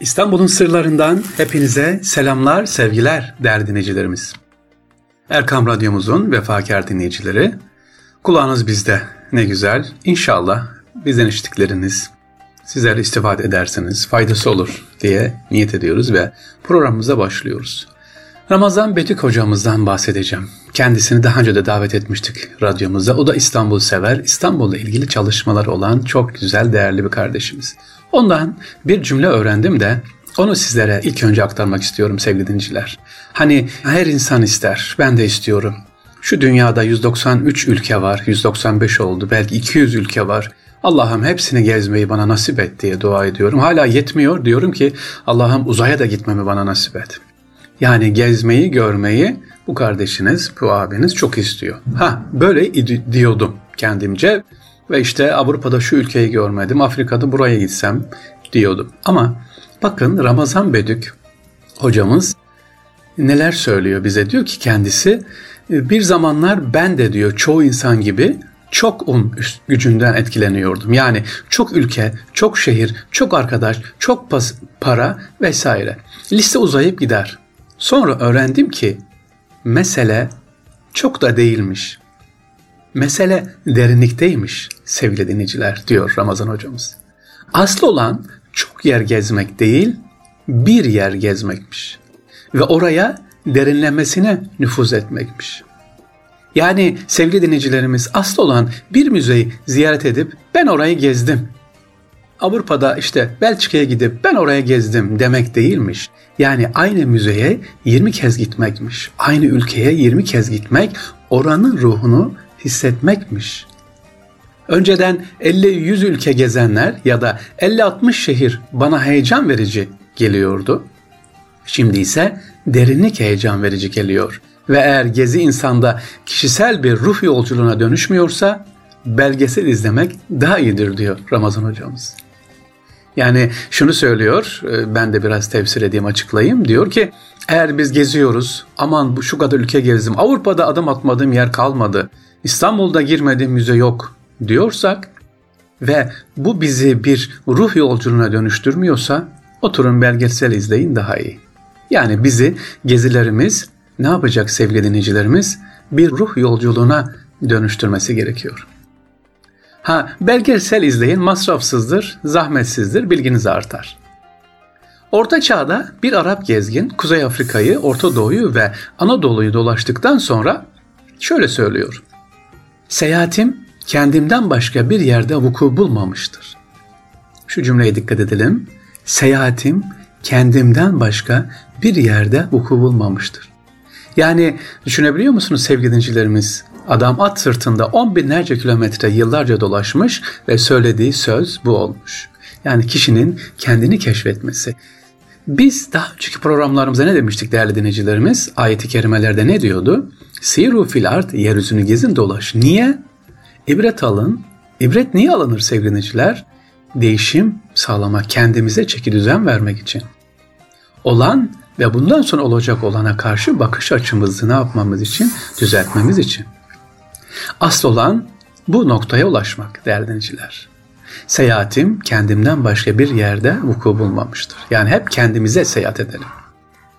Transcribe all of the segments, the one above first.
İstanbul'un sırlarından hepinize selamlar, sevgiler değerli dinleyicilerimiz. Erkam Radyomuzun vefakar dinleyicileri, kulağınız bizde ne güzel. İnşallah bizden işittikleriniz sizler istifade ederseniz faydası olur diye niyet ediyoruz ve programımıza başlıyoruz. Ramazan Betük hocamızdan bahsedeceğim. Kendisini daha önce de davet etmiştik radyomuza. O da İstanbul sever. İstanbul'la ilgili çalışmaları olan çok güzel, değerli bir kardeşimiz. Ondan bir cümle öğrendim de onu sizlere ilk önce aktarmak istiyorum sevgili dinleyiciler. Hani her insan ister, ben de istiyorum. Şu dünyada 193 ülke var, 195 oldu, belki 200 ülke var. Allah'ım hepsini gezmeyi bana nasip et diye dua ediyorum. Hala yetmiyor diyorum ki Allah'ım uzaya da gitmemi bana nasip et. Yani gezmeyi, görmeyi bu kardeşiniz, bu abiniz çok istiyor. Ha böyle diyordum kendimce ve işte Avrupa'da şu ülkeyi görmedim, Afrika'da buraya gitsem diyordum. Ama bakın Ramazan Bedük hocamız neler söylüyor bize diyor ki kendisi bir zamanlar ben de diyor çoğu insan gibi çok un gücünden etkileniyordum. Yani çok ülke, çok şehir, çok arkadaş, çok pas, para vesaire. Liste uzayıp gider. Sonra öğrendim ki mesele çok da değilmiş. Mesele derinlikteymiş sevgili dinleyiciler diyor Ramazan hocamız. Aslı olan çok yer gezmek değil, bir yer gezmekmiş. Ve oraya derinlemesine nüfuz etmekmiş. Yani sevgili dinleyicilerimiz aslı olan bir müzeyi ziyaret edip ben orayı gezdim. Avrupa'da işte Belçika'ya gidip ben oraya gezdim demek değilmiş. Yani aynı müzeye 20 kez gitmekmiş. Aynı ülkeye 20 kez gitmek oranın ruhunu hissetmekmiş. Önceden 50-100 ülke gezenler ya da 50-60 şehir bana heyecan verici geliyordu. Şimdi ise derinlik heyecan verici geliyor. Ve eğer gezi insanda kişisel bir ruh yolculuğuna dönüşmüyorsa belgesel izlemek daha iyidir diyor Ramazan hocamız. Yani şunu söylüyor, e, ben de biraz tefsir edeyim açıklayayım. Diyor ki eğer biz geziyoruz, aman bu şu kadar ülke gezdim, Avrupa'da adım atmadığım yer kalmadı, İstanbul'da girmediğim müze yok diyorsak ve bu bizi bir ruh yolculuğuna dönüştürmüyorsa oturun belgesel izleyin daha iyi. Yani bizi gezilerimiz ne yapacak sevgili dinleyicilerimiz? Bir ruh yolculuğuna dönüştürmesi gerekiyor. Ha belgesel izleyin masrafsızdır, zahmetsizdir, bilginiz artar. Orta Çağ'da bir Arap gezgin Kuzey Afrika'yı, Orta Doğu'yu ve Anadolu'yu dolaştıktan sonra şöyle söylüyor. Seyahatim kendimden başka bir yerde vuku bulmamıştır. Şu cümleye dikkat edelim. Seyahatim kendimden başka bir yerde vuku bulmamıştır. Yani düşünebiliyor musunuz sevgili dinleyicilerimiz? Adam at sırtında on binlerce kilometre yıllarca dolaşmış ve söylediği söz bu olmuş. Yani kişinin kendini keşfetmesi. Biz daha önceki programlarımızda ne demiştik değerli dinleyicilerimiz? Ayet-i kerimelerde ne diyordu? Siru fil art, yeryüzünü gezin dolaş. Niye? İbret alın. İbret niye alınır sevgili dinleyiciler? Değişim sağlamak, kendimize çeki düzen vermek için. Olan ve bundan sonra olacak olana karşı bakış açımızı ne yapmamız için? Düzeltmemiz için. Asıl olan bu noktaya ulaşmak değerli dinleyiciler. Seyahatim kendimden başka bir yerde vuku bulmamıştır. Yani hep kendimize seyahat edelim.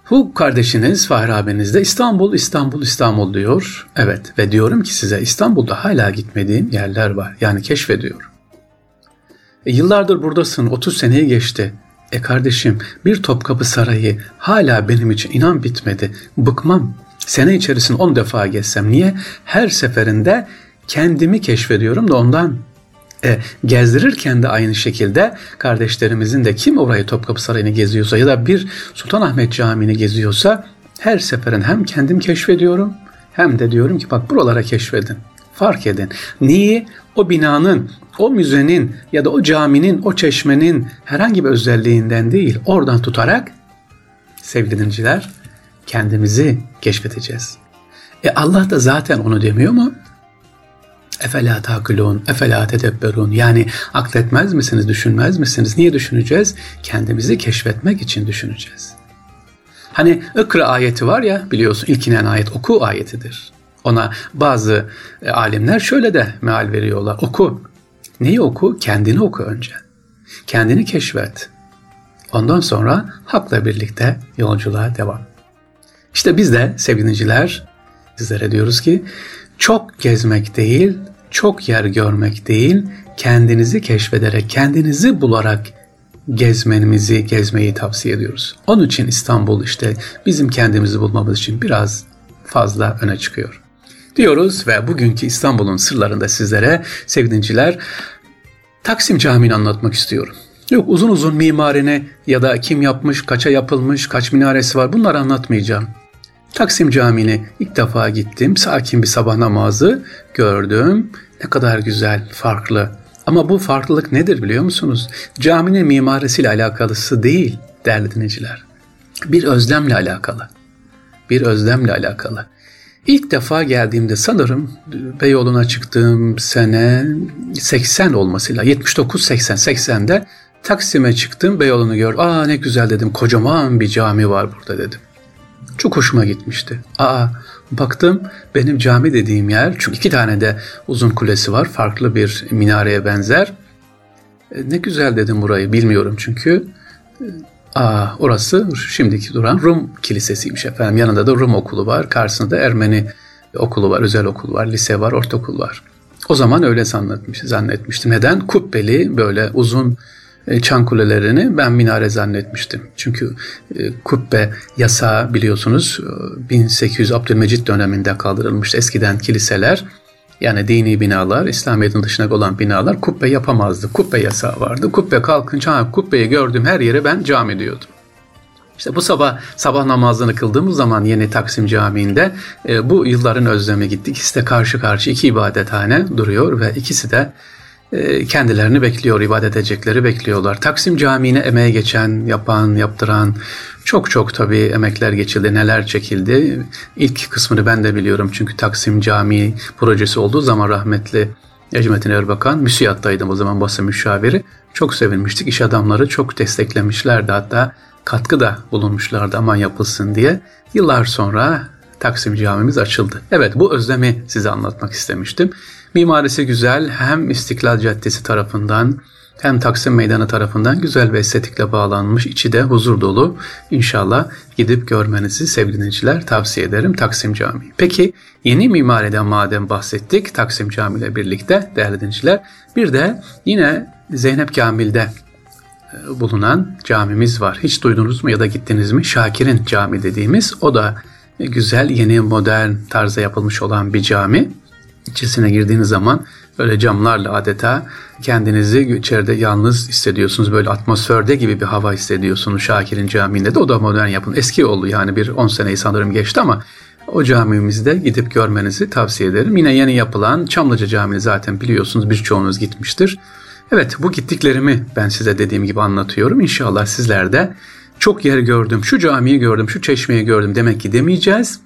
Bu kardeşiniz Fahri abiniz de İstanbul, İstanbul, İstanbul diyor. Evet ve diyorum ki size İstanbul'da hala gitmediğim yerler var. Yani keşfediyorum. E, yıllardır buradasın, 30 seneyi geçti. E kardeşim bir Topkapı Sarayı hala benim için inan bitmedi. Bıkmam. Sene içerisinde 10 defa gezsem. Niye? Her seferinde kendimi keşfediyorum da ondan. E, gezdirirken de aynı şekilde kardeşlerimizin de kim orayı Topkapı Sarayı'nı geziyorsa ya da bir Sultanahmet Camii'ni geziyorsa her seferin hem kendim keşfediyorum hem de diyorum ki bak buralara keşfedin. Fark edin. Niye? O binanın, o müzenin ya da o caminin, o çeşmenin herhangi bir özelliğinden değil, oradan tutarak sevgili dinciler kendimizi keşfedeceğiz. E Allah da zaten onu demiyor mu? Efela takılun, efela tedebberun. Yani akletmez misiniz, düşünmez misiniz? Niye düşüneceğiz? Kendimizi keşfetmek için düşüneceğiz. Hani ıkra ayeti var ya biliyorsun ilk inen ayet oku ayetidir. Ona bazı e, alimler şöyle de meal veriyorlar. Oku. Neyi oku? Kendini oku önce. Kendini keşfet. Ondan sonra hakla birlikte yolculuğa devam. İşte biz de sevgiliciler sizlere diyoruz ki çok gezmek değil, çok yer görmek değil, kendinizi keşfederek, kendinizi bularak gezmenizi, gezmeyi tavsiye ediyoruz. Onun için İstanbul işte bizim kendimizi bulmamız için biraz fazla öne çıkıyor. Diyoruz ve bugünkü İstanbul'un sırlarında sizlere sevgiliciler Taksim Camii'ni anlatmak istiyorum. Yok uzun uzun mimarine ya da kim yapmış, kaça yapılmış, kaç minaresi var bunları anlatmayacağım. Taksim Camii'ne ilk defa gittim. Sakin bir sabah namazı gördüm. Ne kadar güzel, farklı. Ama bu farklılık nedir biliyor musunuz? Caminin mimarisiyle alakalısı değil değerli dinleyiciler. Bir özlemle alakalı. Bir özlemle alakalı. İlk defa geldiğimde sanırım Beyoğlu'na çıktığım sene 80 olmasıyla 79-80 80'de Taksim'e çıktım Beyoğlu'nu gördüm. Aa ne güzel dedim kocaman bir cami var burada dedim. Çok hoşuma gitmişti. Aa baktım benim cami dediğim yer çünkü iki tane de uzun kulesi var farklı bir minareye benzer. E, ne güzel dedim burayı bilmiyorum çünkü. E, aa orası şimdiki duran Rum kilisesiymiş efendim. Yanında da Rum okulu var. Karşısında da Ermeni okulu var, özel okul var, lise var, ortaokul var. O zaman öyle zannetmiş, zannetmiştim. Neden? Kubbeli böyle uzun çan kulelerini ben minare zannetmiştim. Çünkü e, kubbe yasağı biliyorsunuz 1800 e, Abdülmecit döneminde kaldırılmıştı. Eskiden kiliseler yani dini binalar, İslamiyet'in dışına olan binalar kubbe yapamazdı. Kubbe yasağı vardı. Kubbe kalkınca kubbeyi gördüm her yere ben cami diyordum. İşte bu sabah sabah namazını kıldığımız zaman yeni Taksim Camii'nde e, bu yılların özlemi gitti. İkisi de karşı karşı iki ibadethane duruyor ve ikisi de e, kendilerini bekliyor, ibadet edecekleri bekliyorlar. Taksim Camii'ne emeğe geçen, yapan, yaptıran çok çok tabii emekler geçildi, neler çekildi. İlk kısmını ben de biliyorum çünkü Taksim Camii projesi olduğu zaman rahmetli Necmettin Erbakan müsiyattaydım o zaman basın müşaviri. Çok sevinmiştik. İş adamları çok desteklemişlerdi hatta katkı da bulunmuşlardı aman yapılsın diye. Yıllar sonra Taksim Camimiz açıldı. Evet bu özlemi size anlatmak istemiştim. Mimarisi güzel hem İstiklal Caddesi tarafından hem Taksim Meydanı tarafından güzel ve estetikle bağlanmış, içi de huzur dolu. İnşallah gidip görmenizi sevgili dinleyiciler tavsiye ederim Taksim Camii. Peki yeni mimariden madem bahsettik Taksim Camii ile birlikte değerli dinleyiciler bir de yine Zeynep Kamil'de e, bulunan camimiz var. Hiç duydunuz mu ya da gittiniz mi? Şakir'in cami dediğimiz o da güzel yeni modern tarzda yapılmış olan bir cami. İçerisine girdiğiniz zaman böyle camlarla adeta kendinizi içeride yalnız hissediyorsunuz. Böyle atmosferde gibi bir hava hissediyorsunuz Şakir'in camiinde de. O da modern yapın. Eski oldu yani bir 10 seneyi sanırım geçti ama o camimizde gidip görmenizi tavsiye ederim. Yine yeni yapılan Çamlıca Camii zaten biliyorsunuz birçoğunuz gitmiştir. Evet bu gittiklerimi ben size dediğim gibi anlatıyorum. İnşallah sizler de çok yer gördüm, şu camiyi gördüm, şu çeşmeyi gördüm demek ki demeyeceğiz.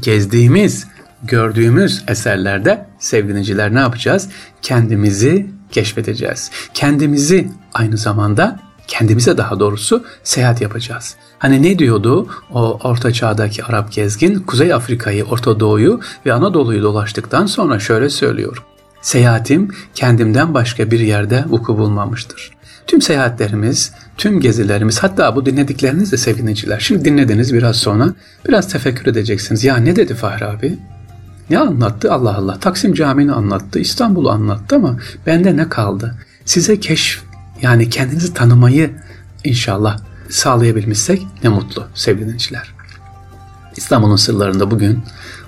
Gezdiğimiz, gördüğümüz eserlerde sevgiliciler ne yapacağız? Kendimizi keşfedeceğiz. Kendimizi aynı zamanda kendimize daha doğrusu seyahat yapacağız. Hani ne diyordu o orta çağdaki Arap gezgin Kuzey Afrika'yı, Orta Doğu'yu ve Anadolu'yu dolaştıktan sonra şöyle söylüyor. Seyahatim kendimden başka bir yerde vuku bulmamıştır. Tüm seyahatlerimiz, tüm gezilerimiz hatta bu dinledikleriniz de sevgiliciler. Şimdi dinlediniz biraz sonra biraz tefekkür edeceksiniz. Ya ne dedi Fahri abi? Ne anlattı? Allah Allah. Taksim Camii'ni anlattı, İstanbul'u anlattı ama bende ne kaldı? Size keşf yani kendinizi tanımayı inşallah sağlayabilmişsek ne mutlu sevgili dinleyiciler. İstanbul'un sırlarında bugün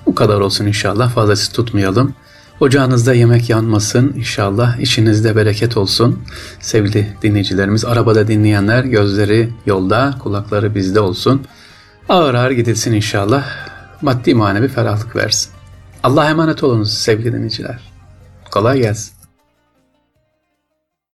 bu kadar olsun inşallah fazlası tutmayalım. Ocağınızda yemek yanmasın inşallah. İçinizde bereket olsun. Sevgili dinleyicilerimiz, arabada dinleyenler gözleri yolda, kulakları bizde olsun. Ağır ağır gidilsin inşallah. Maddi manevi ferahlık versin. Allah'a emanet olunuz sevgili dinleyiciler. Kolay gelsin.